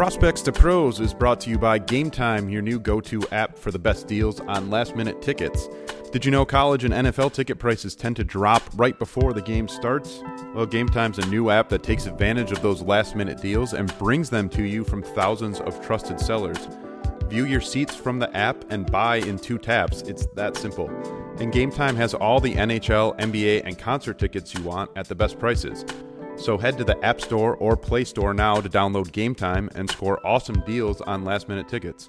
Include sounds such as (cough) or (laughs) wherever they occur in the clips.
Prospects to Pros is brought to you by Game Time, your new go to app for the best deals on last minute tickets. Did you know college and NFL ticket prices tend to drop right before the game starts? Well, Game Time's a new app that takes advantage of those last minute deals and brings them to you from thousands of trusted sellers. View your seats from the app and buy in two taps. It's that simple. And Game Time has all the NHL, NBA, and concert tickets you want at the best prices. So head to the App Store or Play Store now to download Game Time and score awesome deals on last minute tickets.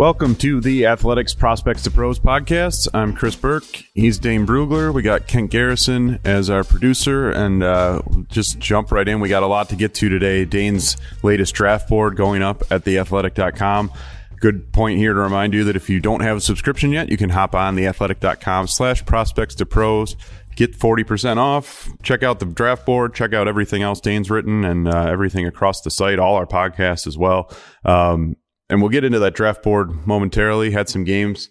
Welcome to the Athletics Prospects to Pros podcast. I'm Chris Burke. He's Dane Brugler. We got Kent Garrison as our producer, and uh, just jump right in. We got a lot to get to today. Dane's latest draft board going up at theathletic.com. Good point here to remind you that if you don't have a subscription yet, you can hop on theathletic.com slash prospects to pros. Get 40% off. Check out the draft board. Check out everything else Dane's written and uh, everything across the site, all our podcasts as well. Um, and we'll get into that draft board momentarily. Had some games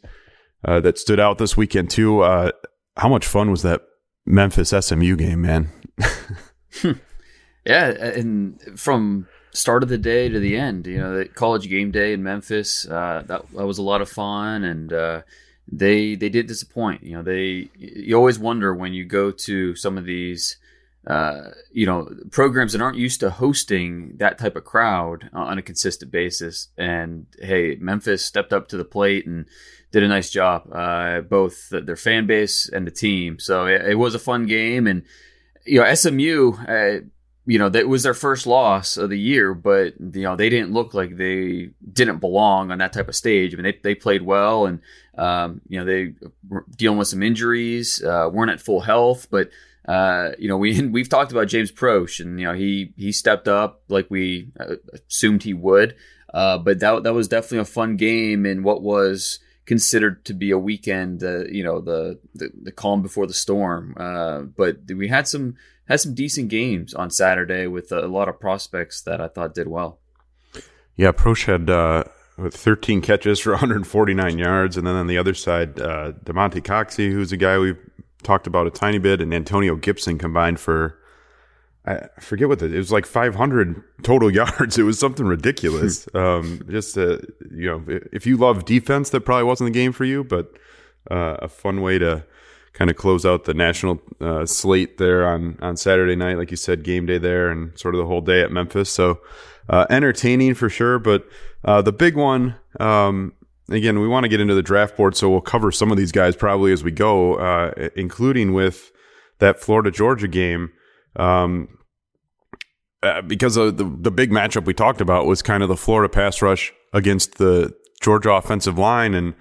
uh, that stood out this weekend too. Uh, how much fun was that Memphis SMU game, man? Yeah, and from start of the day to the end, you know, college game day in Memphis, uh, that, that was a lot of fun, and uh, they they did disappoint. You know, they you always wonder when you go to some of these. Uh, you know, programs that aren't used to hosting that type of crowd on a consistent basis. And hey, Memphis stepped up to the plate and did a nice job, uh, both their fan base and the team. So it, it was a fun game. And, you know, SMU, uh, you know, that was their first loss of the year, but you know they didn't look like they didn't belong on that type of stage. I mean, they they played well, and um, you know they were dealing with some injuries, uh, weren't at full health, but uh, you know we (laughs) we've talked about James Proche, and you know he he stepped up like we uh, assumed he would. Uh, but that that was definitely a fun game in what was considered to be a weekend. Uh, you know the, the the calm before the storm. Uh, but we had some had some decent games on Saturday with a lot of prospects that I thought did well. Yeah, Proche had uh, 13 catches for (laughs) 149 yards, and then on the other side, uh, Damonte Coxie, who's a guy we've talked about a tiny bit, and Antonio Gibson combined for I forget what the, it was like 500 total (laughs) yards. It was something ridiculous. (laughs) um, just uh, you know, if you love defense, that probably wasn't the game for you, but uh, a fun way to kind of close out the national uh, slate there on on Saturday night, like you said, game day there, and sort of the whole day at Memphis. So uh, entertaining for sure. But uh, the big one, um, again, we want to get into the draft board, so we'll cover some of these guys probably as we go, uh, including with that Florida Georgia game. Um, uh, because the the big matchup we talked about was kind of the Florida pass rush against the Georgia offensive line, and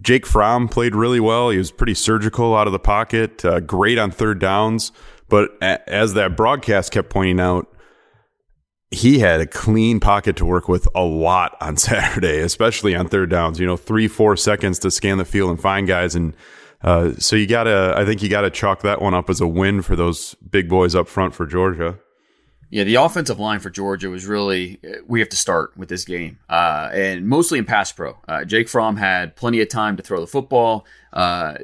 Jake Fromm played really well. He was pretty surgical out of the pocket, uh, great on third downs. But a- as that broadcast kept pointing out, he had a clean pocket to work with a lot on (laughs) Saturday, especially on third downs. You know, three, four seconds to scan the field and find guys. And uh, so you got to, I think you got to chalk that one up as a win for those big boys up front for Georgia. Yeah, the offensive line for Georgia was really, we have to start with this game. Uh, and mostly in pass pro. Uh, Jake Fromm had plenty of time to throw the football. Uh,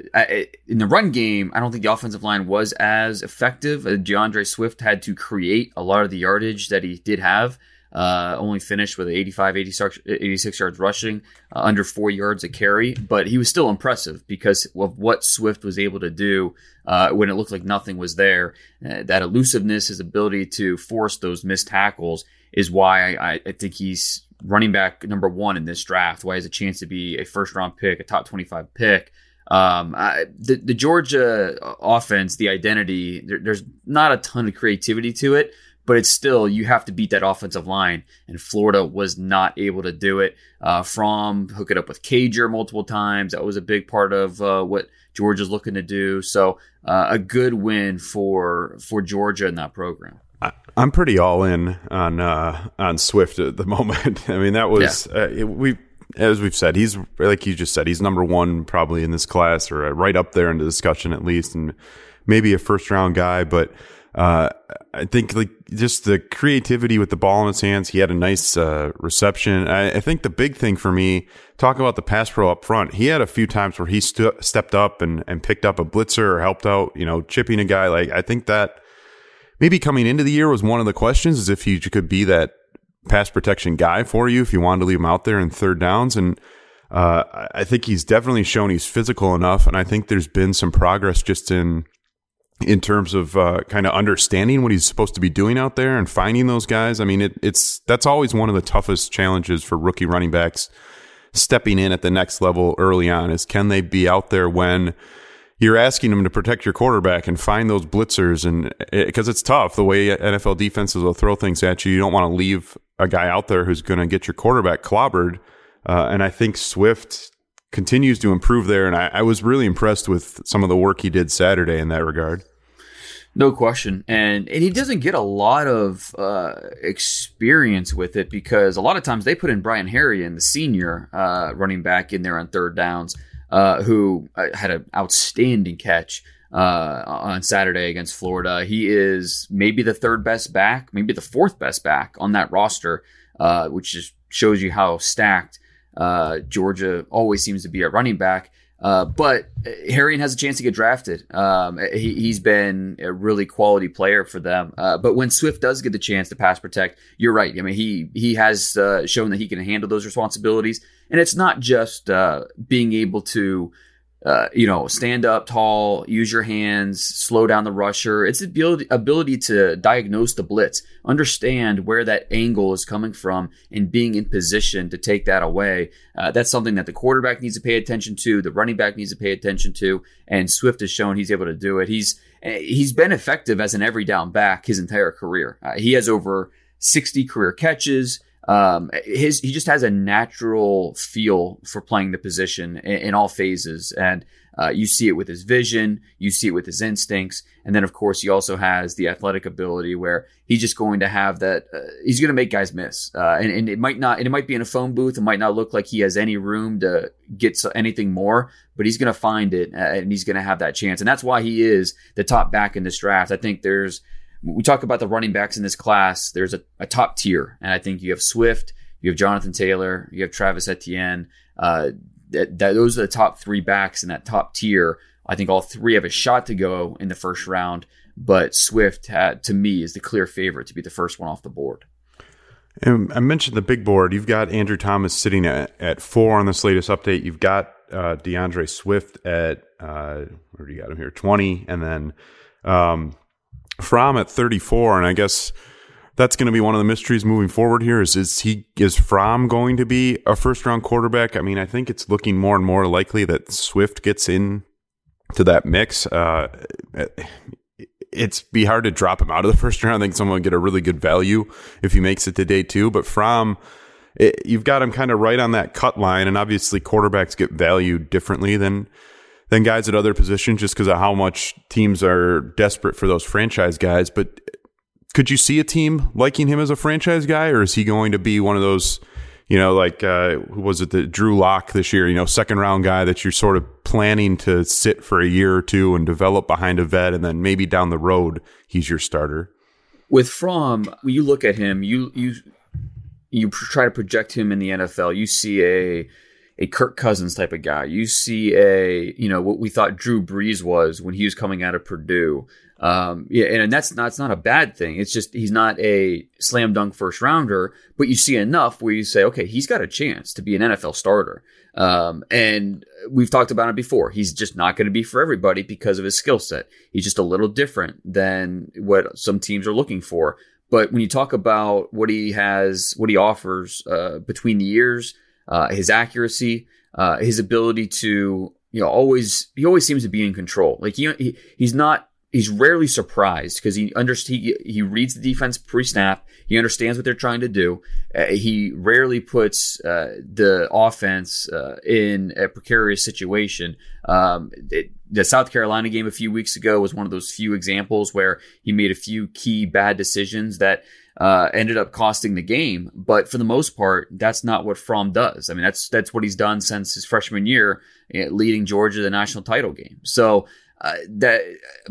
in the run game, I don't think the offensive line was as effective. Uh, D'Andre Swift had to create a lot of the yardage that he did have. Uh, only finished with 85, 86, 86 yards rushing, uh, under four yards a carry, but he was still impressive because of what Swift was able to do uh, when it looked like nothing was there. Uh, that elusiveness, his ability to force those missed tackles, is why I, I think he's running back number one in this draft. Why he has a chance to be a first round pick, a top 25 pick. Um, I, the, the Georgia offense, the identity, there, there's not a ton of creativity to it but it's still you have to beat that offensive line, and Florida was not able to do it. Uh, Fromm hook it up with Cager multiple times. That was a big part of uh, what Georgia's looking to do. So uh, a good win for for Georgia in that program. I'm pretty all in on uh, on Swift at the (laughs) moment. I mean, that was Yeah. uh, it, we as we've said, he's like you just said, he's number one probably in this class or uh, right up there in the discussion at least, and maybe a first round guy. But Uh, I think like just the creativity with the ball in his hands. He had a nice uh, reception. I, I, think the big thing for me, talk about the pass pro up front. He had a few times where he stepped up and, and picked up a blitzer or helped out, you know, chipping a guy. Like I think that maybe coming into the year was one of the questions is if he could be that pass protection guy for you if you wanted to leave him out there in third downs. And uh, I think he's definitely shown he's physical enough. And I think there's been some progress just in in terms of uh, kind of understanding what he's supposed to be doing out there and finding those guys. I mean, it, it's that's always one of the toughest challenges for rookie running backs stepping in at the next level early on is can they be out there when you're asking them to protect your quarterback and find those blitzers? And because it, it's tough. The way NFL defenses will throw things at you you don't want to leave a guy out there who's going to get your quarterback clobbered. Uh, and I think Swift continues to improve there. And I, I, was really impressed with some of the work he did Saturday in that regard. No question, and and he doesn't get a lot of uh, experience with it because a lot of times they put in Brian Herrien, the senior uh, running back, in there on third downs, uh, who uh, had an outstanding catch uh, on Saturday against Florida. He is maybe the third best back, maybe the fourth best back on that roster, uh, which just shows you how stacked uh, Georgia always seems to be a running back. Uh, but Herrien has a chance to get drafted. Um, he, has been a really quality player for them. Uh, but when Swift does get the chance to pass protect, you're right. I mean, he he has uh, shown that he can handle those responsibilities, and it's not just uh, being able to uh, you know, stand up tall, use your hands, slow down the rusher. It's the ability, ability to diagnose the blitz, understand where that angle is coming from, and being in position to take that away. Uh, that's something that the quarterback needs to pay attention to, the running back needs to pay attention to, and Swift has shown he's able to do it. He's he's been effective as an every down back his entire career. Uh, he has over 60 career catches. Um, his he just has a natural feel for playing the position in, in all phases, and uh, you see it with his vision, you see it with his instincts, and then of course he also has the athletic ability where he's just going to have that. Uh, he's going to make guys miss, uh, and, and, it might not. And it might be in a phone booth. It might not look like he has any room to get anything more, but he's going to find it, uh, and he's going to have that chance, and that's why he is the top back in this draft. I think there's we talk about the running backs in this class. There's a, a, top tier, and I think you have Swift, you have Jonathan Taylor, you have Travis Etienne. Uh, that, that, those are the top three backs in that top tier. I think all three have a shot to go in the first round, but Swift, had, to me, is the clear favorite to be the first one off the board. And I mentioned the big board. You've got Andrew Thomas sitting at, at four on this latest update. You've got uh, D'Andre Swift at uh, where do you got him here? Twenty, and then um, Fromm at 34, and I guess that's going to be one of the mysteries moving forward here. Is is he is Fromm going to be a first round quarterback? I mean, I think it's looking more and more likely that Swift gets in to that mix. Uh, it's be hard to drop him out of the first round. I think someone will get a really good value if he makes it to day two. But Fromm, it, you've got him kind of right on that cut line, and obviously quarterbacks get valued differently than than guys at other positions just because of how much teams are desperate for those franchise guys. But could you see a team liking him as a franchise guy, or is he going to be one of those, you know, like uh, who was it, the Drew Lock this year, you know, second round guy that you're sort of planning to sit for a year or two and develop behind a vet, and then maybe down the road he's your starter. With Fromm, when you look at him, you you you try to project him in the NFL. You see a a Kirk Cousins type of guy. You see a, you know, what we thought Drew Brees was when he was coming out of Purdue. Um, yeah, and, and that's not, that's not a bad thing. It's just he's not a slam dunk first rounder, but you see enough where you say, okay, he's got a chance to be an NFL starter. Um, and we've talked about it before. He's just not going to be for everybody because of his skill set. He's just a little different than what some teams are looking for. But when you talk about what he has, what he offers uh, between the years, uh, his accuracy, uh, his ability to you know always he always seems to be in control. Like he, he he's not he's rarely surprised because he understands he, he reads the defense pre-snap. He understands what they're trying to do. Uh, he rarely puts uh, the offense uh, in a precarious situation. Um, it, the south carolina game a few weeks ago was one of those few examples where he made a few key bad decisions that uh, ended up costing the game. But for the most part, that's not what Fromm does. I mean, that's that's what he's done since his freshman year, eh, leading Georgia to the national title game. So uh, that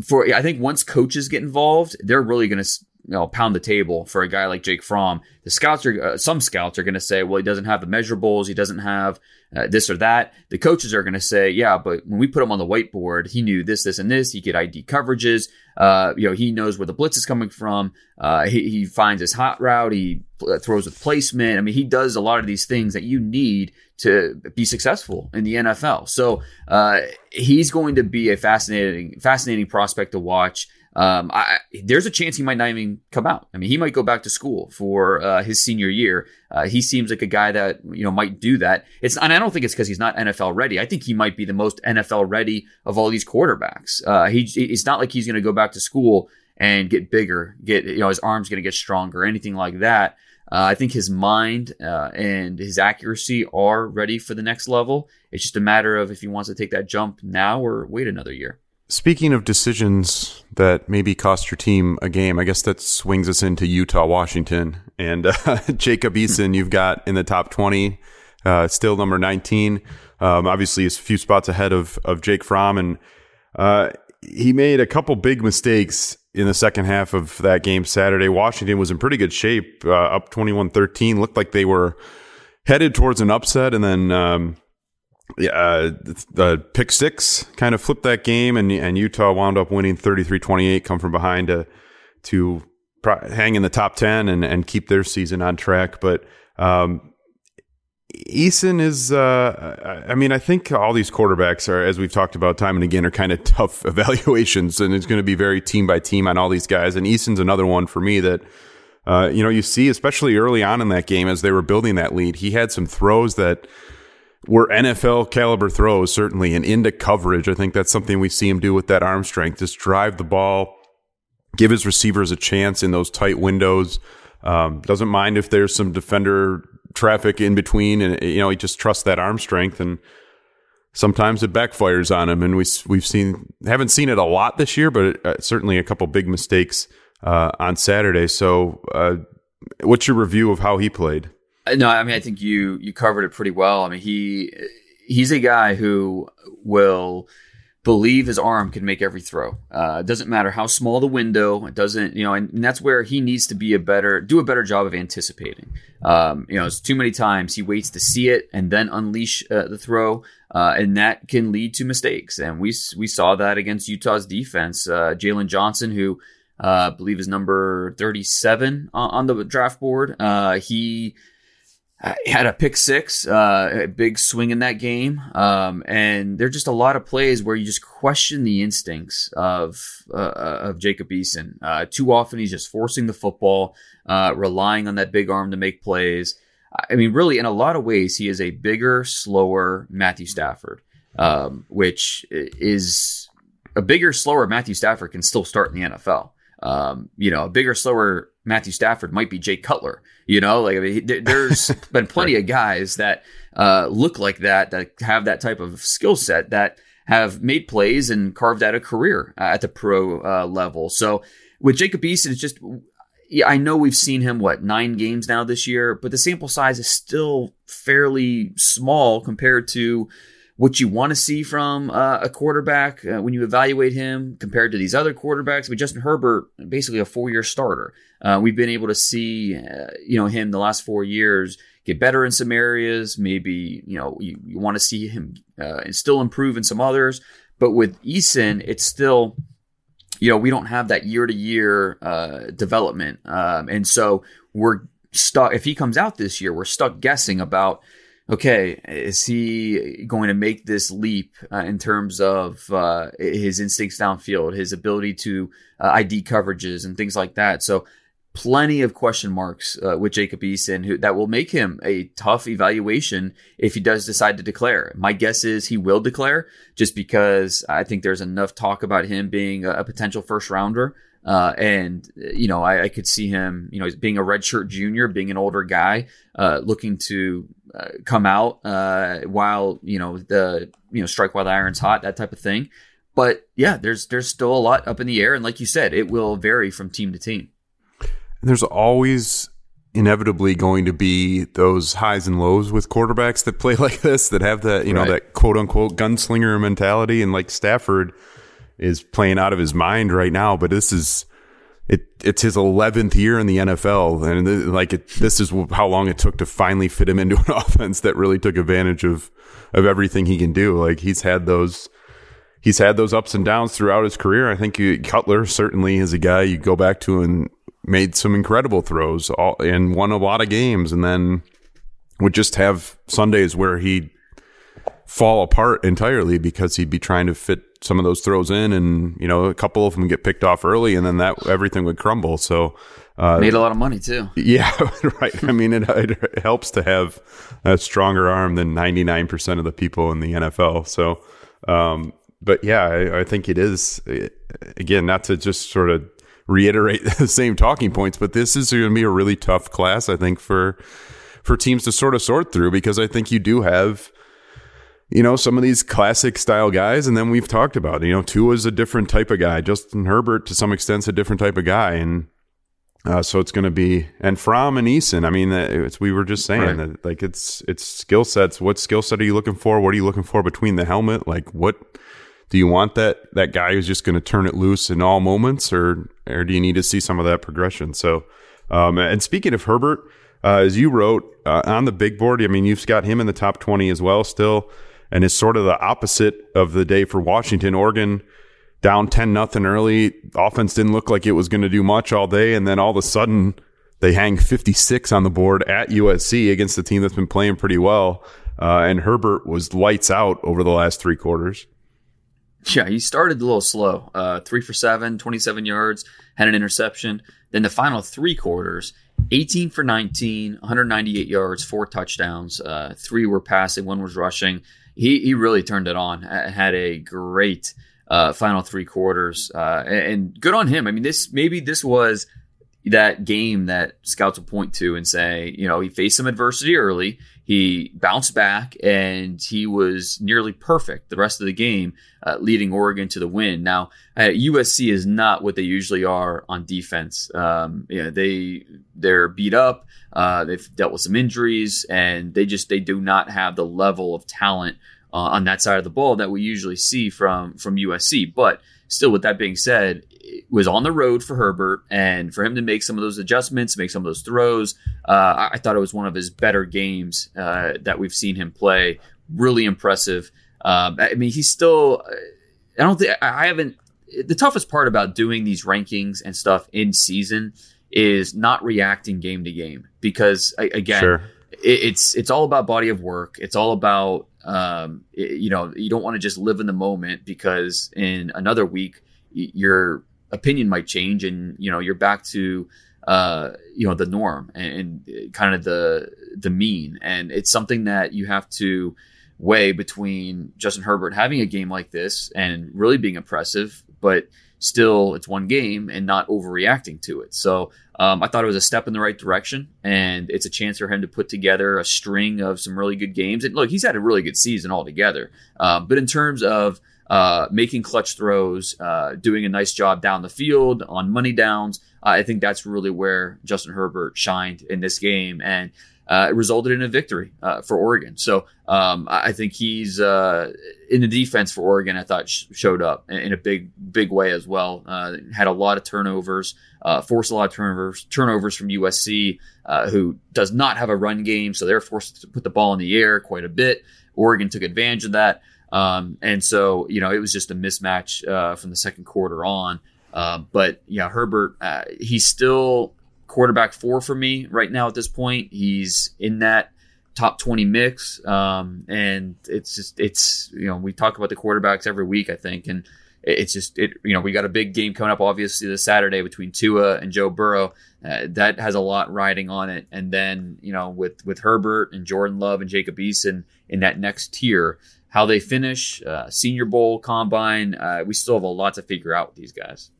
for I think once coaches get involved, they're really going to you know pound the table for a guy like Jake Fromm. The scouts are uh, some scouts are going to say, well, he doesn't have the measurables, he doesn't have uh, this or that. The coaches are going to say, yeah, but when we put him on the whiteboard, he knew this, this, and this. He could ID coverages. Uh, you know, he knows where the blitz is coming from. Uh, he, he finds his hot route. He throws with placement. I mean, he does a lot of these things that you need to be successful in the NFL. So uh, he's going to be a fascinating, fascinating prospect to watch. Um, I, there's a chance he might not even come out. I mean, he might go back to school for uh, his senior year. Uh, he seems like a guy that you know might do that. It's and I don't think it's because he's not NFL ready. I think he might be the most NFL ready of all these quarterbacks. Uh, he it's not like he's going to go back to school and get bigger, get you know his arms going to get stronger, anything like that. Uh, I think his mind uh, and his accuracy are ready for the next level. It's just a matter of if he wants to take that jump now or wait another year. Speaking of decisions that maybe cost your team a game, I guess that swings us into Utah, Washington, and uh, (laughs) Jacob Eason. You've got in the top twenty, uh, still number nineteen. Um, obviously, a few spots ahead of of Jake Fromm, and uh, he made a couple big mistakes in the second half of that game Saturday. Washington was in pretty good shape, uh, up 21-13. Looked like they were headed towards an upset, and then. Um, yeah, uh, the pick six kind of flipped that game, and and Utah wound up winning 33-28, come from behind to to hang in the top ten and and keep their season on track. But um, Eason is, uh, I mean, I think all these quarterbacks are, as we've talked about time and again, are kind of (laughs) tough evaluations, and it's going to be very team by team on all these guys. And Eason's another one for me that. Uh, you know, you see, especially early on in that game as they were building that lead, he had some throws that were NFL caliber throws, certainly, and into coverage. I think that's something we see him do with that arm strength. Just drive the ball, give his receivers a chance in those tight windows. Um, doesn't mind if there's some defender traffic in between, and you know he just trusts that arm strength. And sometimes it backfires on him, and we we've seen haven't seen it a lot this year, but uh, certainly a couple big mistakes uh, on Saturday. So, uh, what's your review of how he played? No, I mean I think you you covered it pretty well. I mean he he's a guy who will believe his arm can make every throw. Uh, it doesn't matter how small the window. It doesn't you know, and, and, that's where he needs to be a better do a better job of anticipating. Um, you know, it's too many times he waits to see it and then unleash uh, the throw, uh, and that can lead to mistakes. And we we saw that against Utah's defense. Uh, Jaylon Johnson, who uh, I believe is number thirty seven on, on the draft board, uh, uh, had a pick six, uh, a big swing in that game. Um, and there are just a lot of plays where you just question the instincts of uh, of Jacob Eason. Uh, too often he's just forcing the football, uh, relying on that big arm to make plays. I mean, really, in a lot of ways, he is a bigger, slower Matthew Stafford, um, which is a bigger, slower Matthew Stafford can still start in the NFL. Um, you know, a bigger, slower Matthew Stafford might be Jay Cutler. You know, like I mean, there's (laughs) been plenty right. of guys that uh, look like that, that have that type of skill set that have made plays and carved out a career at the pro uh, level. So with Jacob Eason, it's just yeah, I know we've seen him what nine games now this year, but the sample size is still fairly small compared to what you want to see from uh, a quarterback uh, when you evaluate him compared to these other quarterbacks. But Justin Herbert, basically a four-year starter. Uh, we've been able to see, uh, you know, him the last four years get better in some areas. Maybe you know you, you want to see him uh, still improve in some others. But with Eason, it's still you know we don't have that year-to-year uh, development, um, and so we're stuck. If he comes out this year, we're stuck guessing about okay, is he going to make this leap uh, in terms of uh, his instincts downfield, his ability to uh, ID coverages and things like that? So, plenty of question marks uh, with Jacob Eason who, that will make him a tough evaluation if he does decide to declare. My guess is he will declare just because I think there's enough talk about him being a, a potential first rounder. Uh, and you know, I, I, could see him, you know, being a redshirt junior, being an older guy, uh, looking to uh, come out uh, while you know the you know strike while the iron's hot, that type of thing. But yeah, there's there's still a lot up in the air, and like you said, it will vary from team to team. There's always inevitably going to be those highs and lows with quarterbacks that play (laughs) like this, that have that you know right. that quote unquote gunslinger mentality, and like Stafford is playing out of his mind right now. But this is it. It's his eleventh year in the NFL, and th- like it, this is how long it took to finally fit him (laughs) into an offense that really took advantage of of everything he can do. Like he's had those. He's had those ups and downs throughout his career. I think you, Cutler certainly is a guy you go back to and made some incredible throws all, and won a lot of games, and then would just have Sundays where he'd fall apart entirely because he'd be trying to fit some of those throws in, and you know a couple of them get picked off early, and then that everything would crumble. So uh, Made a lot of money too. (laughs) yeah, (laughs) right. I mean, it, it helps to have a stronger arm than 99% of the people in the NFL. So, um, but yeah, I, I think it is, again, not to just sort of reiterate (laughs) the same talking points, but this is going to be a really tough class, I think, for, for teams to sort of sort through because I think you do have, you know, some of these classic style guys, and then we've talked about, you know, Tua's a different type of guy. Justin Herbert, to some extent, is a different type of guy. And, uh, so it's going to be and Fromm and Eason. I mean, uh, it's, we were just saying Right. that like it's it's skill sets. What skill set are you looking for? What are you looking for between the helmet? Like what do you want that that guy who's just going to turn it loose in all moments, or or do you need to see some of that progression? So, um, and speaking of Herbert, uh, as you wrote uh, on the big board, I mean, you've got him in the top twenty as well still, and is sort of the opposite of the day for Washington, Oregon down 10 nothing early. Offense didn't look like it was going to do much all day. And then all of a sudden, they hang 56 on the board at USC against the team that's been playing pretty well. Uh, and Herbert was lights out over the last three quarters. Yeah, he started a little slow. Uh, three for seven, 27 yards, had an interception. Then the final three quarters, 18 for 19, 198 yards, four touchdowns. Uh, three were passing, one was rushing. He, he really turned it on. Had a great uh, final three quarters, uh, and, and good on him. I mean, this maybe this was that game that scouts will point to and say, you know, he faced some adversity early. He bounced back and he was nearly perfect the rest of the game, uh, leading Oregon to the win. Now, uh, USC is not what they usually are on defense. Um, you know, they they're beat up. Uh, they've dealt with some injuries, and they just they do not have the level of talent uh, on that side of the ball that we usually see from from USC. But still, with that being said, was on the road for Herbert, and for him to make some of those adjustments, make some of those throws, uh, I, I thought it was one of his better games uh, that we've seen him play. Really impressive. Um, I mean, he's still. I don't think I haven't. The toughest part about doing these rankings and stuff in season is not reacting game to game because again, Sure. it, it's it's all about body of work. It's all about um, it- you know you don't want to just live in the moment because in another week y- your opinion might change and you know you're back to uh, you know the norm and, and kind of the the mean and it's something that you have to weigh between Justin Herbert having a game like this and really being impressive, but still it's one game and not overreacting to it. So um, I thought it was a step in the right direction, and it's a chance for him to put together a string of some really good games. And look, he's had a really good season altogether. Um, but in terms of uh, making clutch throws, uh, doing a nice job down the field on money downs, I think that's really where Justin Herbert shined in this game, and uh, it resulted in a victory uh, for Oregon. So um, I think he's uh, in the defense for Oregon. I thought sh- showed up in a big, big way as well. Uh, had a lot of turnovers, uh, forced a lot of turnovers, turnovers from USC, uh, who does not have a run game, so they're forced to put the ball in the air quite a bit. Oregon took advantage of that, um, and so you know it was just a mismatch uh, from the second quarter on. Uh, but yeah, Herbert, uh, he's still quarterback four for me right now at this point. He's in that top 20 mix. Um, and it's just, it's, you know, we talk about the quarterbacks every week, I think. And it's just, it, you know, we got a big game coming up, obviously, this Saturday between Tua and Joe Burrow. Uh, that has a lot riding on it. And then, you know, with, with Herbert and Jordan Love and Jacob Eason in that next tier, how they finish, uh, Senior Bowl, Combine, uh, we still have a lot to figure out with these guys.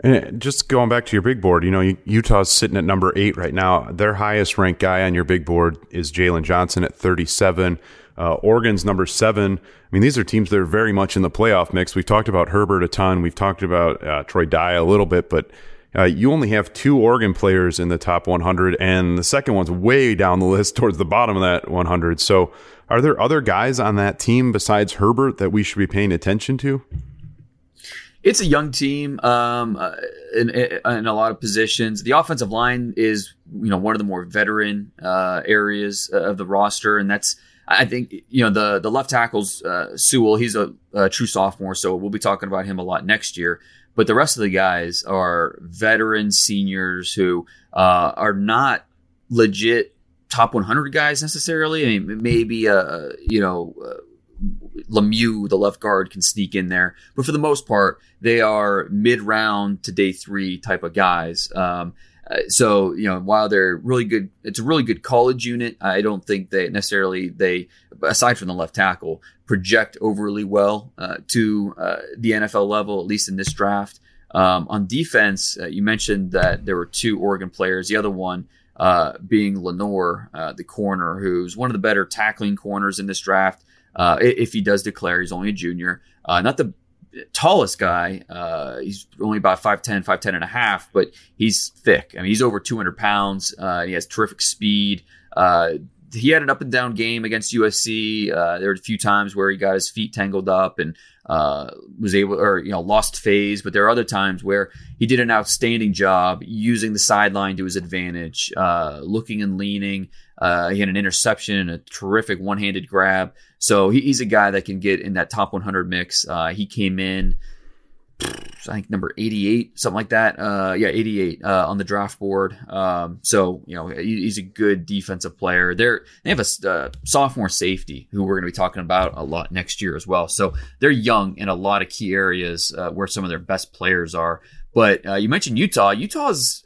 And just going back to your big board, you know, Utah's sitting at number eight right now. Their highest ranked guy on your big board is Jaylon Johnson at 37. Uh, Oregon's number seven. I mean, these are teams that are very much in the playoff mix. We've talked about Herbert a ton. We've talked about uh, Troy Dye a little bit, but uh, you only have two Oregon players in the top 100, and the second one's way down the list (laughs) towards the bottom of that 100. So, are there other guys on that team besides Herbert that we should be paying attention to? it's a young team um, uh, in, in, a lot of positions. The offensive line is, you know, one of the more veteran uh, areas of the roster, and that's I think you know the the left tackles uh, Sewell. He's a, a, true sophomore, so we'll be talking about him a lot next year. But the rest of the guys are veteran seniors who uh, are not legit top 100 guys necessarily. I mean, maybe uh, you know uh, Lemieux, the left guard, can sneak in there, but for the most part, they are mid round to day three type of guys. Um, uh, so you know, while they're really good, it's a really good college unit. I don't think they necessarily they, aside from the left tackle, project overly well uh, to uh, the NFL level, at least in this draft. Um, on defense, uh, you mentioned that there were two Oregon players. The other one uh, being Lenoir, the corner, who's one of the better tackling corners in this draft. if he does declare, he's only a junior. not the tallest guy. Uh, he's only about 5'10, 5'10 and a half, but he's thick. I mean, he's over 200 pounds. Uh, he has terrific speed. Uh, he had an up and down game against USC. Uh, there were a few times where he got his feet tangled up and uh, was able, or you know, lost phase. But there are other times where he did an outstanding job using the sideline to his advantage, uh, looking and leaning. Uh, he had an interception a terrific one-handed grab. So he, he's a guy that can get in that top 100 mix. Uh, he came in, I think number 88, something like that. Uh, yeah, 88 uh, on the draft board. Um, so you know he, he's a good defensive player. They're they have a uh, sophomore safety who we're going to be talking about a lot next year as well. So they're young in a lot of key areas uh, where some of their best players are. But you mentioned Utah. Utah's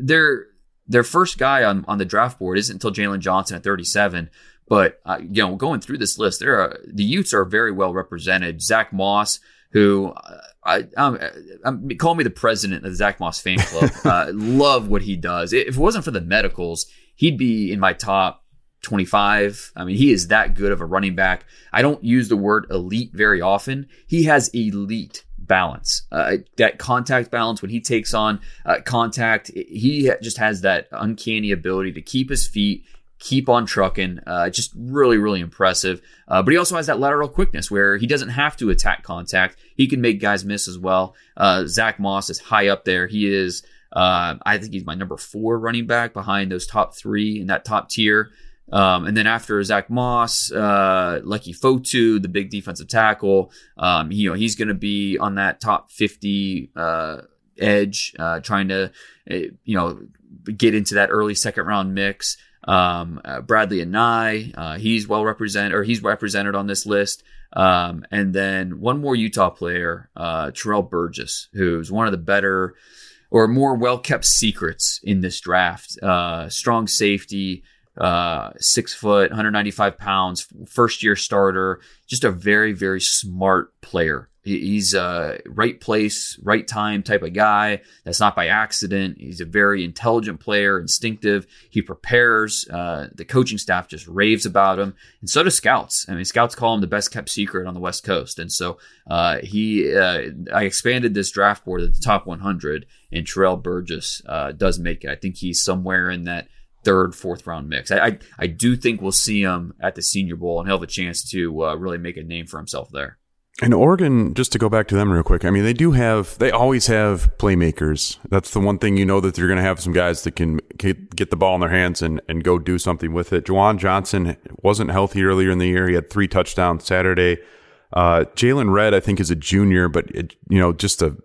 they're their first guy on, on the draft board isn't until Jaylon Johnson at 37. But uh, you know, going through this list, there are the Utes are very well represented. Zach Moss, who uh, I um, um, call me the president of the Zach Moss fan club. (laughs) uh, love what he does. If it wasn't for the medicals, he'd be in my top 25. I mean, he is that good of a running back. I don't use the word elite very often. He has elite balance. Uh, that contact balance when he takes on uh, contact, he just has that uncanny ability to keep his feet, keep on trucking. Uh, just really, really impressive. Uh, but he also has that lateral quickness where he doesn't have to attack contact. He can make guys miss as well. Uh, Zach Moss is high up there. He is. Uh, I think he's my number four running back behind those top three in that top tier. Um, and then after Zach Moss, uh, Leki Fotu, the big defensive tackle, um, you know, he's going to be on that top 50, uh, edge, uh, trying to, uh, you know, get into that early second round mix. Um, uh, Bradlee Anae, uh, he's well represented, or he's represented on this list. Um, and then one more Utah player, Terrell Burgess, who's one of the better or more well kept secrets in this draft. strong safety, uh, six foot, 195 pounds, first year starter, just a very, very smart player. He's a right place, right time type of guy. That's not by accident. He's a very intelligent player, instinctive. He prepares. Uh, the coaching staff just raves about him, and so do scouts. I mean, scouts call him the best kept secret on the West Coast. And so uh, he, uh, I expanded this draft board at the top 100, and Terrell Burgess uh, does make it. I think he's somewhere in that third, fourth round mix. I, I, I do think we'll see him at the Senior Bowl, and he'll have a chance to uh, really make a name for himself there. And Oregon, just to go back to them real quick, I mean, they do have, they always have playmakers. That's the one thing you know that they're going to have some guys that can get the ball in their hands and, and go do something with it. Juwan Johnson wasn't healthy earlier in the year. He had three touchdowns Saturday. Uh, Jaylon Redd, I think, is a junior, but it, you know, just a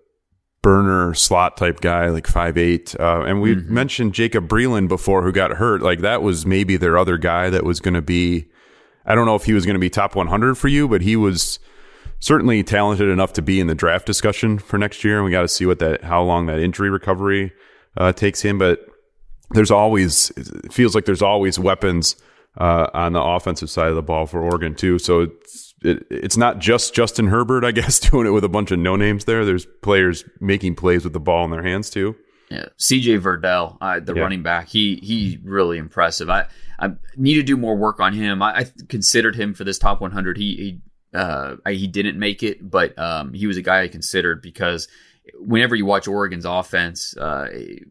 burner slot type guy, like five eight. Uh, and we mm-hmm. mentioned Jacob Breeland before, who got hurt. Like that was maybe their other guy that was going to be. I don't know if he was going to be top 100 for you, but he was certainly talented enough to be in the draft discussion for next year. And we got to see what that, how long that injury recovery uh, takes him. But there's always, it feels like there's always weapons uh, on the offensive side of the ball for Oregon too. So it's it, it's not just Justin Herbert, I guess, (laughs) doing it with a bunch of no names there. There's players making plays with the ball in their hands too. Yeah, CJ Verdell, uh, the yeah. running back, he he really impressive. I I need to do more work on him. I, I considered him for this top 100. He he uh, he didn't make it, but um, he was a guy I considered because whenever you watch Oregon's offense, uh,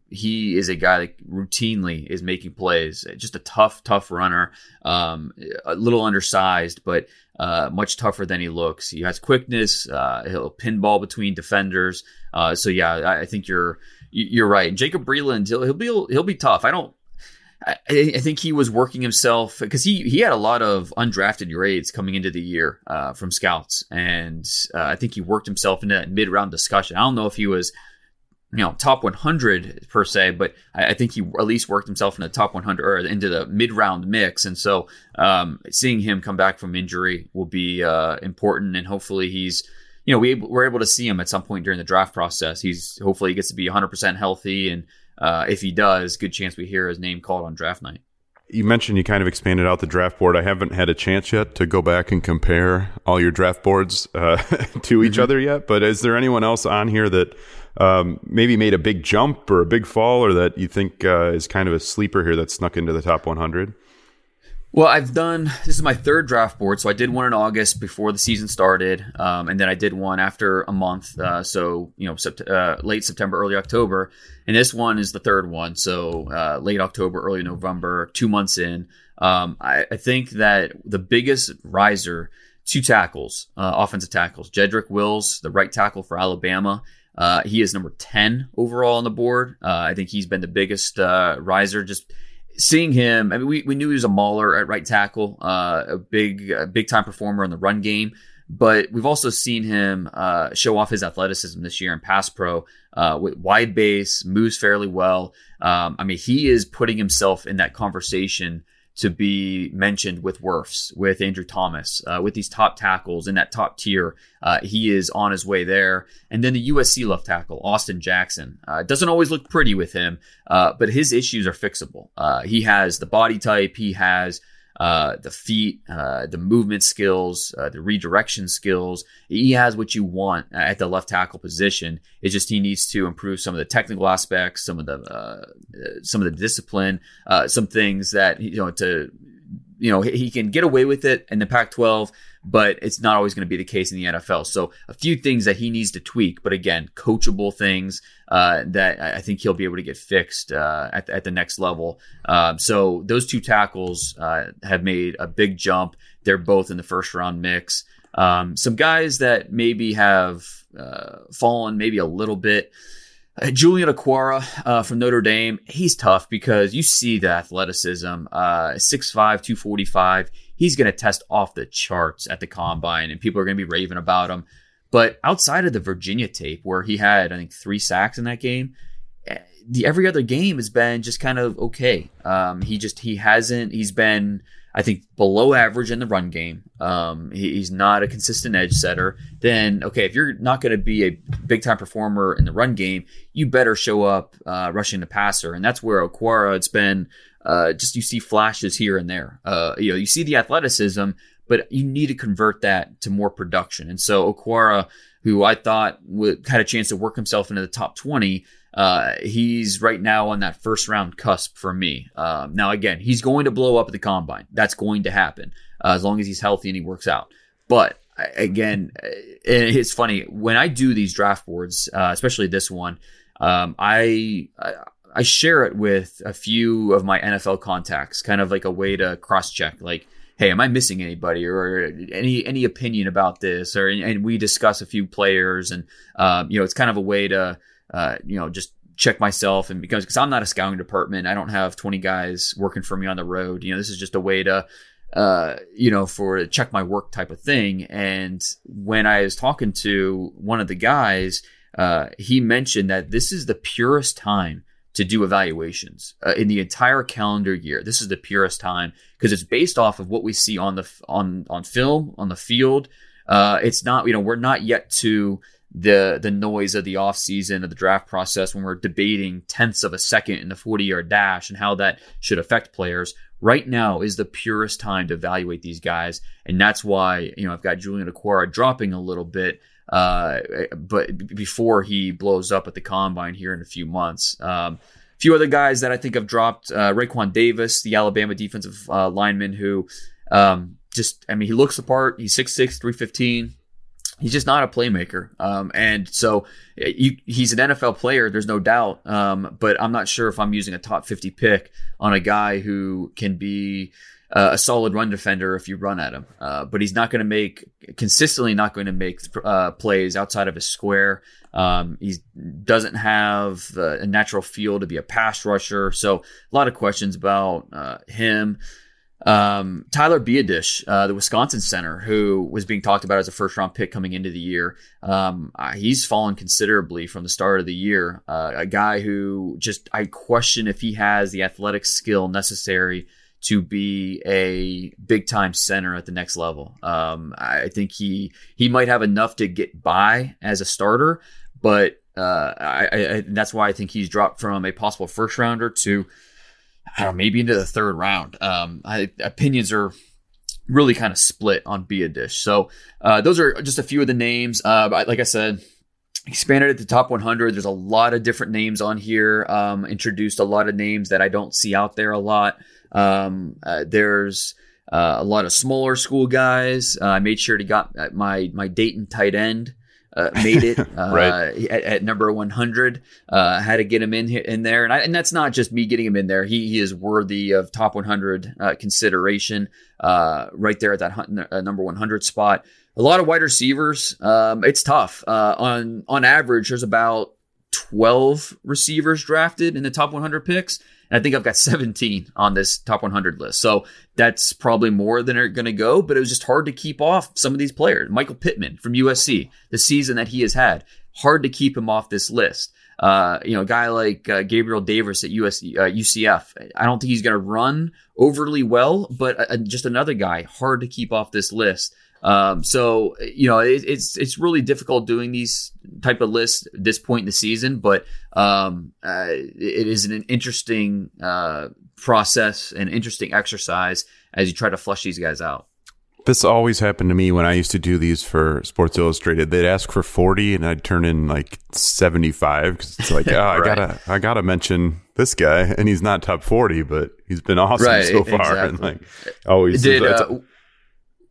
he is a guy that routinely is making plays. Just a tough, tough runner. Um, a little undersized, but uh, much tougher than he looks. He has quickness. Uh, he'll pinball between defenders. Uh, so yeah, I, I, think you're you're right. Jacob Breeland, he'll, he'll be he'll be tough. I don't. I, I think he was working himself because he he had a lot of undrafted grades coming into the year uh, from scouts, and uh, I think he worked himself into that mid round discussion. I don't know if he was you know top 100 per se, but I, I, think he at least worked himself in the top 100 or into the mid round mix. And so um, seeing him come back from injury will be uh, important, and hopefully he's you know we we're able to see him at some point during the draft process. He's hopefully he gets to be 100 percent healthy, and uh, if he does, good chance we hear his name called on draft night. You mentioned you kind of expanded out the draft board. I haven't had a chance yet to go back and compare all your draft boards uh, (laughs) to each mm-hmm. other yet. But is there anyone else on here that um, maybe made a big jump or a big fall, or that you think uh, is kind of a sleeper here that snuck into the top 100? Well, I've done this is my third draft board. So I did one in August before the season started, um, and then I did one after a month. Uh, so you know, sept- uh, late September, early October, and this one is the third one. So uh, late October, early November, two months in. Um, I, I, think that the biggest riser, two tackles, uh, offensive tackles, Jedrick Wills, the right tackle for Alabama. Uh, he is number 10 overall on the board. Uh, I think he's been the biggest riser just seeing him, I mean, we, we knew he was a mauler at right tackle, uh, a big, big time performer in the run game. But we've also seen him uh, show off his athleticism this year in pass pro uh, with wide base, moves fairly well. Um, I mean, he is putting himself in that conversation to be mentioned with Wirfs, with Andrew Thomas, uh, with these top tackles in that top tier. Uh, he is on his way there. And then the USC left tackle, Austin Jackson. Uh, doesn't always look pretty with him, uh, but his issues are fixable. Uh, he has the body type, he has uh, the feet, uh, the movement skills, uh, the redirection skills. He has what you want at the left tackle position. It's just he needs to improve some of the technical aspects, some of the uh, some of the discipline, uh, some things that you know to you know he can get away with it in the Pac-12 but it's not always going to be the case in the NFL. So a few things that he needs to tweak, but again, coachable things uh, that I think he'll be able to get fixed uh, at, at the next level. Um, so those two tackles uh, have made a big jump. They're both in the first round mix. Um, some guys that maybe have uh, fallen maybe a little bit. Uh, Julian Okwara uh, from Notre Dame, he's tough because you see the athleticism. Uh, 6'5, 245 he's going to test off the charts at the combine and people are going to be raving about him. But outside of the Virginia tape, where he had, I think, three sacks in that game, eh, the every other game has been just kind of okay. Um, he just he hasn't. He's been, I think, below average in the run game. Um, he, he's not a consistent edge setter. Then okay, if you're not going to be a big time performer in the run game, you better show up uh, rushing the passer, and that's where Okwara. It's been uh, just you see flashes here and there. Uh, you know, you see the athleticism, but you need to convert that to more production. And so Okwara, who I thought would, had a chance to work himself into the top 20, uh, he's right now on that first round cusp for me. Um, now, again, he's going to blow up at the combine. That's going to happen uh, as long as he's healthy and he works out. But again, it's funny when I do these draft boards, uh, especially this one. Um, I, I I share it with a few of my NFL contacts, kind of like a way to cross check, like, hey, am I missing anybody or any any opinion about this? Or and we discuss a few players, and um, you know, it's kind of a way to uh, you know just check myself and because because I'm not a scouting department, I don't have 20 guys working for me on the road. You know, this is just a way to uh, you know, for check my work type of thing. And when I was talking to one of the guys, uh, he mentioned that this is the purest time to do evaluations uh, in the entire calendar year. This is the purest time because it's based off of what we see on the on on film on the field. Uh, it's not you know we're not yet to the the noise of the off season of the draft process when we're debating tenths of a second in the 40 yard dash and how that should affect players. Right now is the purest time to evaluate these guys, and that's why you know I've got Julian Okwara dropping a little bit uh, but before he blows up at the combine here in a few months. Um, a few other guys that I think have dropped uh, Raekwon Davis, the Alabama defensive uh, lineman, who um, just, I mean, he looks the part. He's 6'6, 315. He's just not a playmaker. Um, and so you, he's an NFL player, there's no doubt. Um, but I'm not sure if I'm using a top 50 pick on a guy who can be uh, a solid run defender if you run at him. Uh, but he's not going to make consistently not going to make uh, plays outside of his square. Um, he doesn't have a natural feel to be a pass rusher. So a lot of questions about uh, him. Um, Tyler Biadasz, uh, the Wisconsin center, who was being talked about as a first round pick coming into the year, um, he's fallen considerably from the start of the year. Uh, a guy who just I question if he has the athletic skill necessary to be a big time center at the next level. Um, I think he he might have enough to get by as a starter, but uh, I, I, that's why I think he's dropped from a possible first rounder to I don't know, maybe into the third round. Um, I, opinions are really kind of split on Biadasz. So uh, those are just a few of the names. Uh, like I said, expanded at the top 100. There's a lot of different names on here. Um, introduced a lot of names that I don't see out there a lot. Um, uh, there's uh, a lot of smaller school guys. Uh, I made sure to got my my Dayton tight end uh, made it (laughs) uh, right. at, at, number 100. Uh, had to get him in in there, and, I, and that's not just me getting him in there. He he is worthy of top 100 uh, consideration. Uh, right there at that uh, number 100 spot. A lot of wide receivers. Um, it's tough. on on average, there's about 12 receivers drafted in the top 100 picks. I think I've got 17 on this top 100 list. So that's probably more than are going to go, but it was just hard to keep off some of these players. Michael Pittman from USC, the season that he has had, hard to keep him off this list. Uh, you know, a guy like uh, Gabriel Davis at US, uh, UCF. I don't think he's going to run overly well, but uh, just another guy hard to keep off this list. Um, so you know, it, it's it's really difficult doing these type of lists at this point in the season, but um, uh, it is an interesting uh, process and interesting exercise as you try to flush these guys out. This always happened to me when I used to do these for Sports Illustrated. They'd ask for forty, and I'd turn in like seventy-five because it's like, (laughs) oh, I right. gotta, I gotta mention this guy, and he's not top forty, but he's been (laughs) awesome right, so far. Exactly. And like, always did. Uh,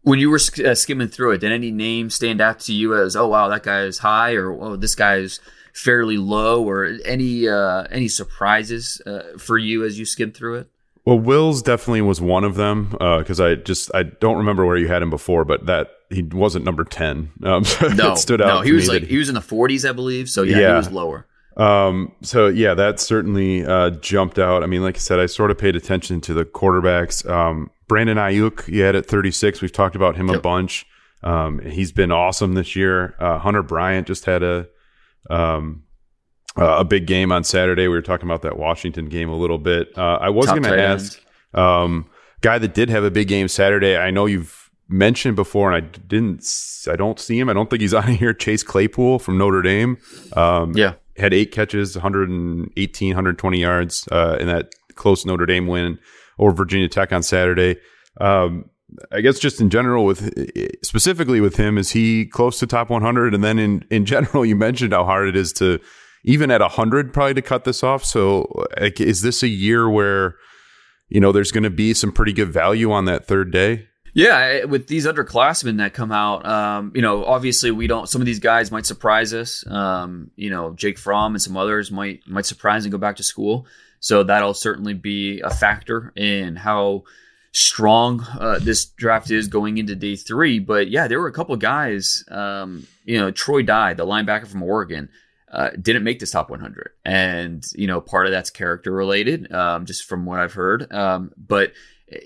when you were uh, skimming through it, did any name stand out to you as, oh wow, that guy is high, or oh this guy is fairly low, or any uh, any surprises uh, for you as you skimmed through it? Well, Wills definitely was one of them because uh, I just I don't remember where you had him before, but that he wasn't number ten. (laughs) Um, so no, stood out. No, he was like he was in the forties, I believe. So yeah, yeah, he was lower. Um, so yeah, that certainly uh, jumped out. I mean, like I said, I sort of paid attention to the quarterbacks. Um, Brandon Aiyuk, you had at 36. We've talked about him yep. a bunch. Um, he's been awesome this year. Uh, Hunter Bryant just had a um, uh, a big game on Saturday. We were talking about that Washington game a little bit. Uh, I was going to ask um, guy that did have a big game Saturday. I know you've mentioned before, and I didn't. I don't see him. I don't think he's (laughs) on here. Chase Claypool from Notre Dame. Um, yeah, had eight catches, 118, 120 yards uh, in that close Notre Dame win over Virginia Tech on Saturday. Um, I guess just in general, with specifically with him, is he close to top 100? And then in in general, you mentioned how hard it is to even at 100 probably to cut this off. So like, is this a year where you know there's going to be some pretty good value on that third day? Yeah, with these underclassmen that come out, um, you know, obviously we don't. Some of these guys might surprise us. Um, you know, Jake Fromm and some others might might surprise and go back to school. So that'll certainly be a factor in how strong uh, this draft is going into day three. But yeah, there were a couple of guys. Um, you know, Troy Dye, the linebacker from Oregon, uh, didn't make this top 100, and you know, part of that's character related, um, just from what I've heard. Um, but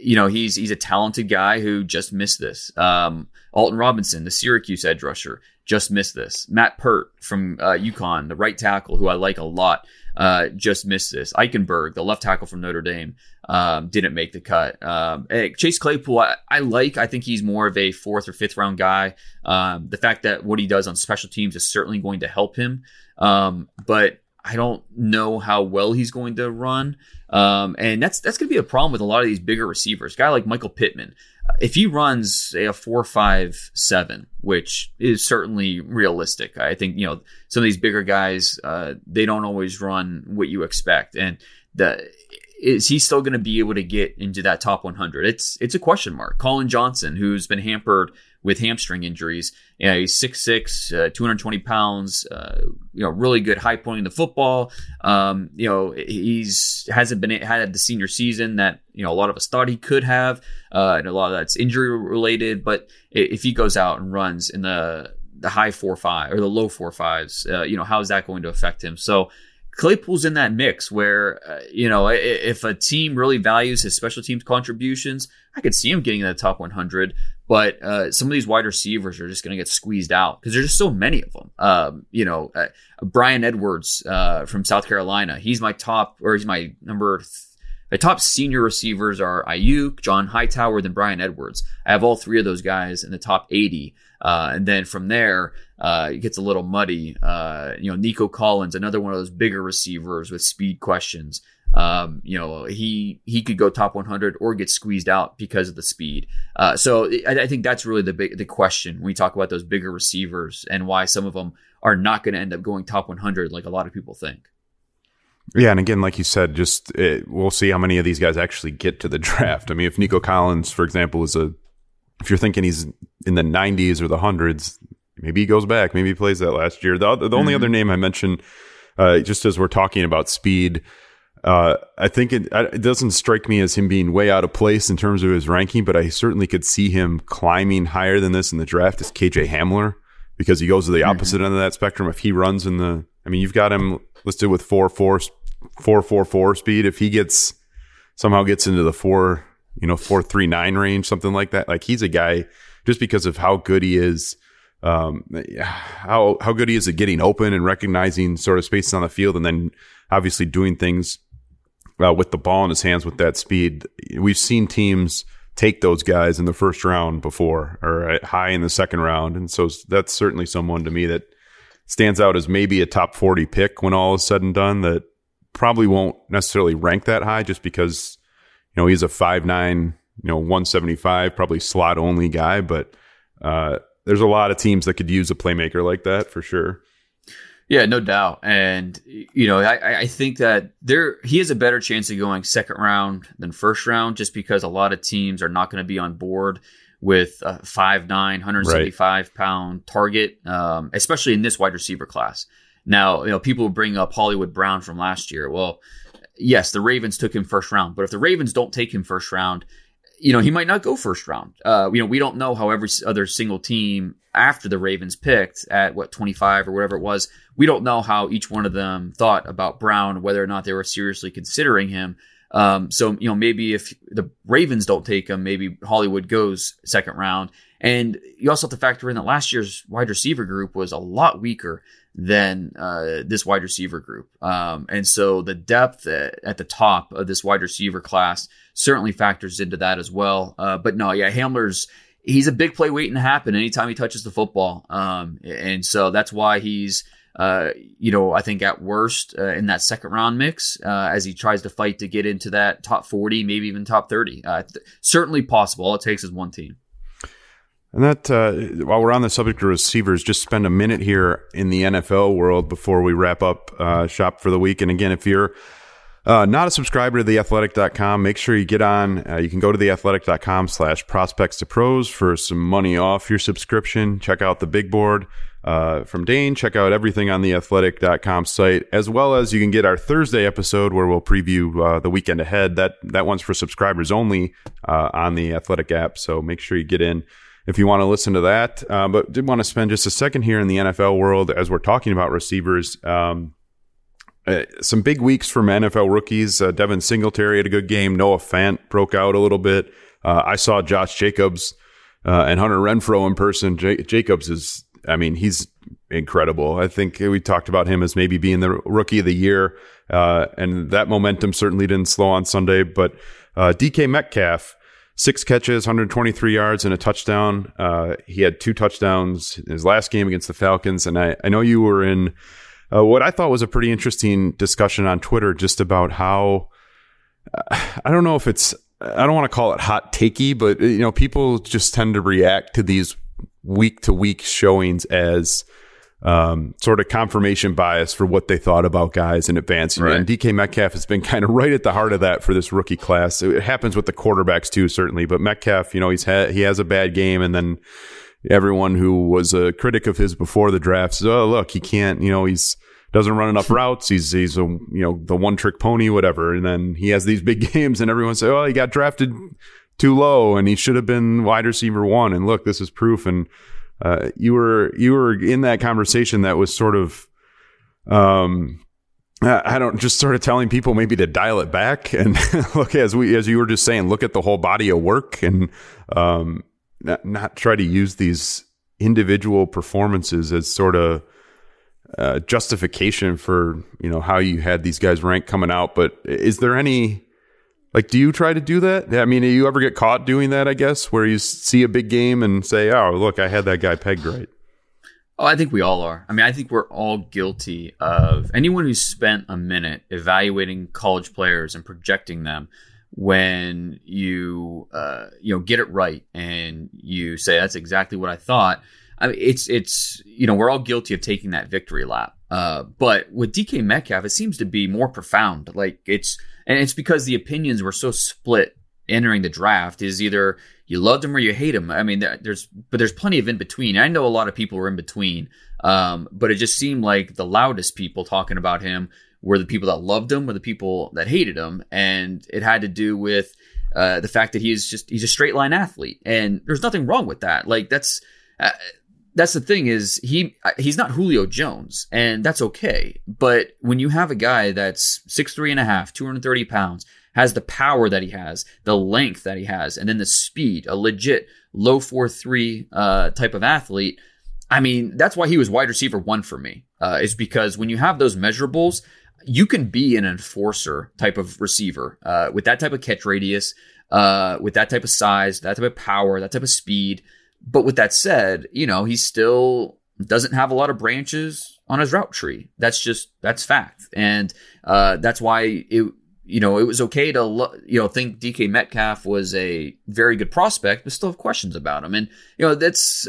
you know, he's he's a talented guy who just missed this. Um, Alton Robinson, the Syracuse edge rusher, just missed this. Matt Peart from uh, UConn, the right tackle, who I like a lot, uh, just missed this. Eichenberg, the left tackle from Notre Dame, um, didn't make the cut. Um, Chase Claypool, I, I, like. I think he's more of a fourth or fifth round guy. Um, the fact that what he does on special teams is certainly going to help him. Um, but I don't know how well he's going to run. Um, and that's that's going to be a problem with a lot of these bigger receivers. A guy like Michael Pittman, if he runs say, a four five seven, which is certainly realistic, I think you know some of these bigger guys uh, they don't always run what you expect, and the is he still going to be able to get into that top 100? It's it's a question mark. Collin Johnson, who's been hampered with hamstring injuries. You know, he's 6'6", uh, 220 pounds, uh, you know, really good high point in the football. Um, you know, he's hasn't been had the senior season that, you know, a lot of us thought he could have. Uh, and a lot of that's injury related. But if he goes out and runs in the, the high four five or the low four fives, uh, you know, how is that going to affect him? So Claypool's in that mix where, uh, you know, if a team really values his special teams contributions, I could see him getting in the top 100. But uh, some of these wide receivers are just going to get squeezed out because there's just so many of them. Um, you know, uh, Bryan Edwards uh, from South Carolina, he's my top, or he's my number. Th- my top senior receivers are Aiyuk, John Hightower, then Bryan Edwards. I have all three of those guys in the top 80. Uh, and then from there, uh, it gets a little muddy. Uh, you know, Nico Collins, another one of those bigger receivers with speed questions. Um, you know, he he could go top 100 or get squeezed out because of the speed. Uh, so I, I, think that's really the big the question when we talk about those bigger receivers and why some of them are not going to end up going top 100 like a lot of people think. Yeah, and again, like you said, just it, we'll see how many of these guys actually get to the (laughs) draft. I mean, if Nico Collins, for example, is a if you're thinking he's in the 90s or the hundreds, maybe he goes back. Maybe he plays that last year. The, the only mm-hmm. other name I mentioned, uh, just as we're talking about speed, uh, I think it, it, doesn't strike me as him being way out of place in terms of his ranking, but I certainly could see him climbing higher than this in the draft Is KJ Hamler because he goes to the mm-hmm. opposite mm-hmm. end of that spectrum. If he runs in the, I mean, you've got him listed with four, four, four, four, four speed. If he gets somehow gets into the four, you know, four, three, nine range, something like that, like he's a guy just because of how good he is um, how how good he is at getting open and recognizing sort of spaces on the field, and then obviously doing things uh, with the ball in his hands with that speed. We've seen teams take those guys in the first round before, or high in the second round, and so that's certainly someone to me that stands out as maybe a top forty pick when all is said and done. That probably won't necessarily rank that high just because you know he's a five nine, you know, one seventy five, probably slot only guy, but. Uh, there's a lot of teams that could use a playmaker like that for sure. Yeah, no doubt. And you know, I, I think that there he has a better chance of going second round than first round, just because a lot of teams are not going to be on board with a 5'9", 175 right. pound target, um, especially in this wide receiver class. Now, you know, people bring up Hollywood Brown from last year. Well, yes, the Ravens took him first round, but if the Ravens don't take him first round, you know, he might not go first round. Uh, you know, we don't know how every other single team after the Ravens picked at what 25 or whatever it was. We don't know how each one of them thought about Brown, whether or not they were seriously considering him. Um, so, you know, maybe if the Ravens don't take him, maybe Hollywood goes second round. And you also have to factor in that last year's wide receiver group was a lot weaker than uh, this wide receiver group. Um, and so the depth at, at, the top of this wide receiver class certainly factors into that as well. Uh, but no, yeah, Hamler's he's a big play waiting to happen anytime he touches the football. Um, and so that's why he's uh, you know, I think at worst uh, in that second round mix uh, as he tries to fight to get into that top 40, maybe even top 30. Uh, th- certainly possible. All it takes is one team. And that, uh, while we're on the subject of receivers, just spend a minute here in the NFL world before we wrap up uh, shop for the week. And again, if you're uh, not a subscriber to theathletic.com, make sure you get on. Uh, you can go to theathletic.com slash prospects to pros for some money off your subscription. Check out the big board uh, from Dane. Check out everything on theathletic.com site, as well as you can get our Thursday episode where we'll preview uh, the weekend ahead. That, that one's for subscribers only on the Athletic app. So make sure you get in if you want to listen to that. Uh, but did want to spend just a second here in the NFL world as we're talking about receivers. Um, uh, some big weeks from NFL rookies. Uh, Devin Singletary had a good game. Noah Fant broke out a little bit. Uh, I saw Josh Jacobs uh, and Hunter Renfrow in person. J- Jacobs is, I mean, he's incredible. I think we talked about him as maybe being the rookie of the year. Uh, and that momentum certainly didn't slow on Sunday. But DK Metcalf, six catches, 123 yards, and a touchdown. Uh, he had two touchdowns in his last game against the Falcons. And I, I know you were in uh, what I thought was a pretty interesting discussion on Twitter just about how I don't know if it's, I don't want to call it hot takey, but you know, people just tend to react to these week to week showings as um, sort of confirmation bias for what they thought about guys in advance. Right. And DK Metcalf has been (laughs) kind of right at the heart of that for this rookie class. It happens with the quarterbacks too, certainly. But Metcalf, you know, he's had he has a bad game, and then everyone who was a critic of his before the draft says, "Oh, look, he can't. You know, he's doesn't run enough routes. He's he's a you know the one trick pony, whatever." And then he has these big (laughs) games, and everyone says, "Oh, he got drafted too low, and he should have been wide receiver one." And look, this is proof. And uh, you were you were in that conversation that was sort of um I don't just sort of telling people maybe to dial it back and (laughs) look as we as you were just saying, look at the whole body of work and um, not, not try to use these individual performances as sort of uh, justification for you know how you had these guys ranked coming out. But is there any like do you try to do that? I mean, do you ever get caught doing that? I guess where you see a big game and say, "Oh, look, I had that guy pegged right." Oh, I think we all are. I mean, I think we're all guilty of anyone who's spent a minute evaluating college players and projecting them. When you uh, you know get it right and you say that's exactly what I thought. I mean, it's it's you know we're all guilty of taking that victory lap. Uh, but with DK Metcalf, it seems to be more profound. Like it's and it's because the opinions were so split entering the draft. Is either you loved him or you hate him. I mean, there's but there's plenty of in between. I know a lot of people were in between, um, but it just seemed like the loudest people talking about him were the people that loved him, or the people that hated him, and it had to do with uh, the fact that he's just he's a straight line athlete, and there's nothing wrong with that. Like that's. Uh, that's the thing is he he's not Julio Jones, and that's okay. But when you have a guy that's six three and a half, 230 pounds, has the power that he has, the length that he has, and then the speed, a legit low 4 3 uh, type of athlete. I mean, that's why he was wide receiver one for me, uh, is because when you have those measurables, you can be an enforcer type of receiver uh, with that type of catch radius, uh, with that type of size, that type of power, that type of speed. But with that said, you know, he still doesn't have a lot of branches on his route tree. That's just that's fact, and uh, that's why it you know, it was okay to you know think DK Metcalf was a very good prospect, but still have questions about him. And you know, that's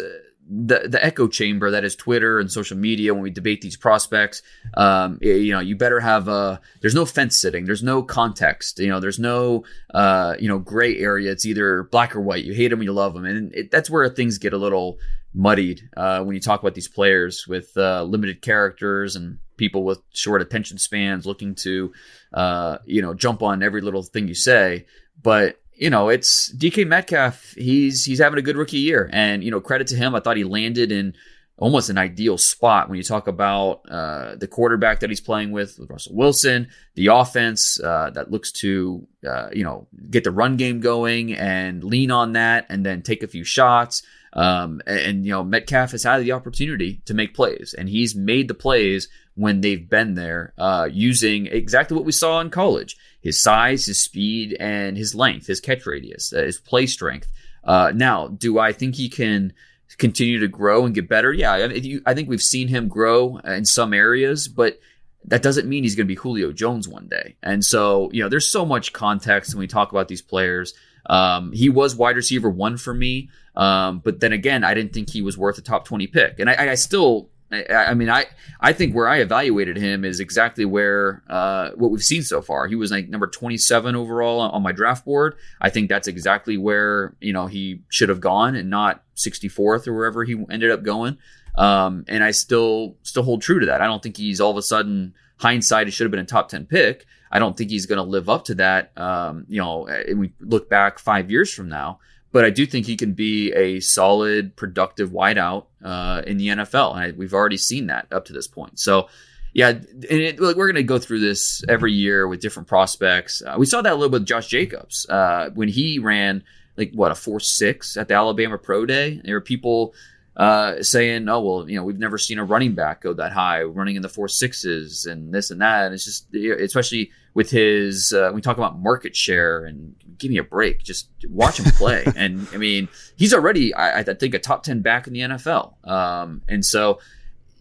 the the echo chamber that is Twitter and social media when we debate these prospects. Um, you know, you better have a. There's no fence sitting. There's no context. You know, there's no uh, you know gray area. It's either black or white. You hate them, you love them, and it, that's where things get a little muddied uh, when you talk about these players with uh, limited characters and people with short attention spans looking to, uh, you know, jump on every little thing you say. But you know, it's DK Metcalf. He's he's having a good rookie year, and you know, credit to him. I thought he landed in almost an ideal spot when you talk about uh, the quarterback that he's playing with, with Russell Wilson, the offense uh, that looks to uh, you know get the run game going and lean on that, and then take a few shots. Um, and, you know Metcalf has had the opportunity to make plays, and he's made the plays when they've been there, uh, using exactly what we saw in college: his size, his speed, and his length, his catch radius, uh, his play strength. Uh, now, do I think he can continue to grow and get better? Yeah, I, I think we've seen him grow in some areas, but that doesn't mean he's going to be Julio Jones one day. And so, you know, there's so much context when we talk about these players. Um, he was wide receiver one for me, um, but then again, I didn't think he was worth a top 20 pick. And I, I still I, I, mean, I I think where I evaluated him is exactly where uh, what we've seen so far. He was like number 27 overall on, on my draft board. I think that's exactly where you know he should have gone, and not 64th or wherever he ended up going. Um, and I still still hold true to that. I don't think he's all of a sudden hindsight. He should have been a top 10 pick. I don't think he's going to live up to that. Um, you know, and we look back five years from now but I do think he can be a solid, productive wideout uh, in the NFL, and I, we've already seen that up to this point. So, yeah, and it, we're going to go through this every year with different prospects. Uh, we saw that a little bit with Josh Jacobs uh, when he ran like what a four six at the Alabama Pro Day. There were people uh, saying, "Oh well, you know, we've never seen a running back go that high, running in the four sixes and this and that." And it's just, especially with his, uh, we talk about market share and give me a break. Just watch him play. (laughs) and I mean, he's already, I, I, think, a top 10 back in the NFL. Um, and so,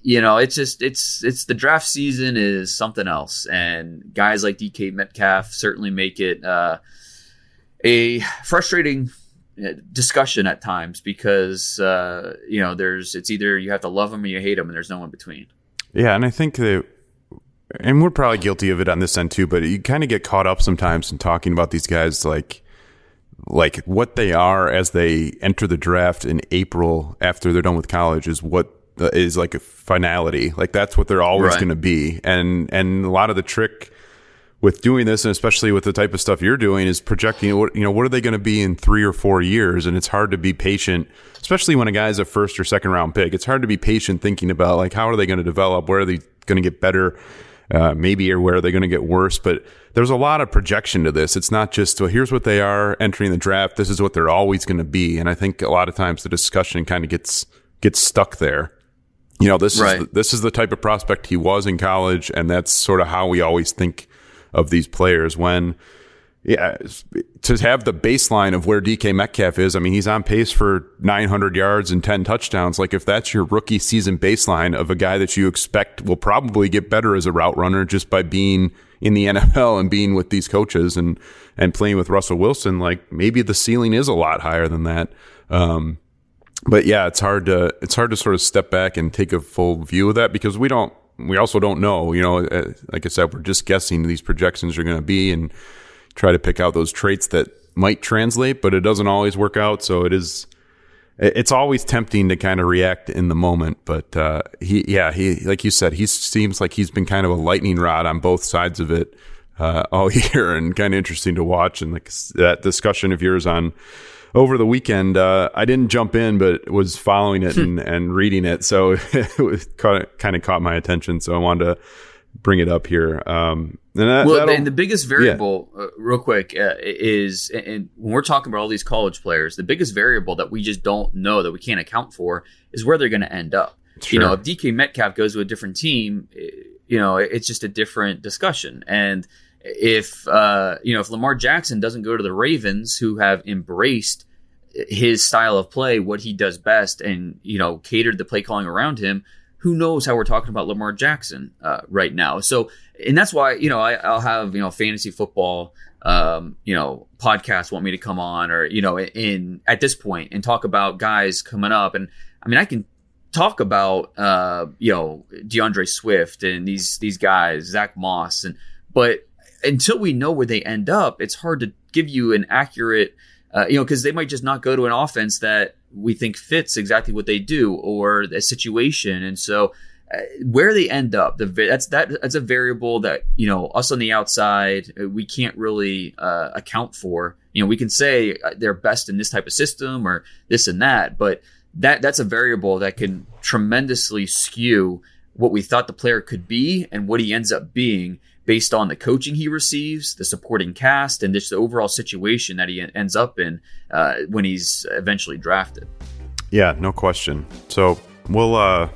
you know, it's just, it's, it's the draft season is something else. And guys like DK Metcalf certainly make it, uh, a frustrating discussion at times because, uh, you know, there's, it's either you have to love them or you hate them and there's no in between. Yeah. And I think that, and we're probably guilty of it on this end too, but you kind of get caught up sometimes in talking about these guys like like what they are as they enter the draft in April after they're done with college is what is like a finality. Like that's what they're always Right. going to be. And and a lot of the trick with doing this, and especially with the type of stuff you're doing, is projecting what you know what are they going to be in three or four years, and it's hard to be patient, especially when a guy's a first or second round pick. It's hard to be patient thinking about like how are they going to develop, where are they going to get better, uh, maybe or where are they going to get worse. But there's a lot of projection to this. It's not just well, here's what they are entering the draft. This is what they're always going to be, and I think a lot of times the discussion kind of gets gets stuck there. You know, this Right. is the, this is the type of prospect he was in college, and that's sort of how we always think of these players. When, yeah, to have the baseline of where DK Metcalf is, I mean, he's on pace for 900 yards and 10 touchdowns. Like, if that's your rookie season baseline of a guy that you expect will probably get better as a route runner just by being in the (laughs) NFL and being with these coaches and and playing with Russell Wilson, like maybe the ceiling is a lot higher than that. Um, but yeah, it's hard to it's hard to sort of step back and take a full view of that because we don't we also don't know. You know, uh, like I said, we're just guessing these projections are going to be and try to pick out those traits that might translate, but it doesn't always work out. So it is it's always tempting to kind of react in the moment. But uh, he, yeah, he like you said, he seems like he's been kind of a lightning rod on both sides of it uh, all (laughs) year, and kind of interesting to watch. And like that discussion of yours on over the weekend, uh, I didn't jump in, but was following it and, and reading it, so (laughs) it was caught, kind of caught my attention. So I wanted to bring it up here. Um, and that, Well, and the biggest variable, uh, real quick, uh, is and when we're talking about all these college players, the biggest variable that we just don't know that we can't account for is where they're going to end up. You know, if DK Metcalf goes to a different team, eh, you know, it's just a different discussion. And if uh, you know, if Lamar Jackson doesn't go to the Ravens, who have embraced his style of play, what he does best, and you know, catered the play calling around him. Who knows how we're talking about Lamar Jackson uh, right now? So, and that's why you know I, I'll have you know fantasy football, um, you know podcasts want me to come on, or you know in at this point and talk about guys coming up, and I mean I can talk about uh, you know D'Andre Swift and these these guys, Zach Moss, and but until we know where they end up, it's hard to give you an accurate, uh, you know, because they might just not go to an offense that we think fits exactly what they do or a situation, and so uh, where they end up, the, that's that that's a variable that you know us on the outside uh, we can't really uh, account for. You know, we can say uh, they're best in this type of system or this and that, but that that's a variable that can tremendously skew what we thought the player could be and what he ends up being based on the coaching he receives, the supporting cast, and just the overall situation that he ends up in uh, when he's eventually drafted. Yeah, no question. So we'll uh,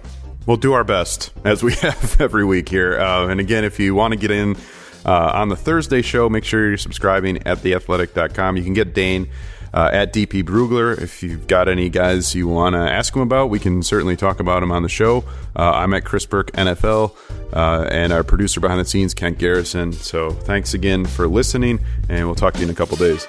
we'll do our best as we (laughs) have every week here. Uh, and again, if you want to get in uh, on the Thursday show, make sure you're subscribing at theathletic.com. You can get Dane. Uh, at DP Brugler. If you've got any guys you want to ask him about, we can certainly talk about him on the show. Uh, I'm at Chris Burke NFL, uh, and our producer behind the scenes, Kent Garrison. So thanks again for listening, and we'll talk to you in a couple days.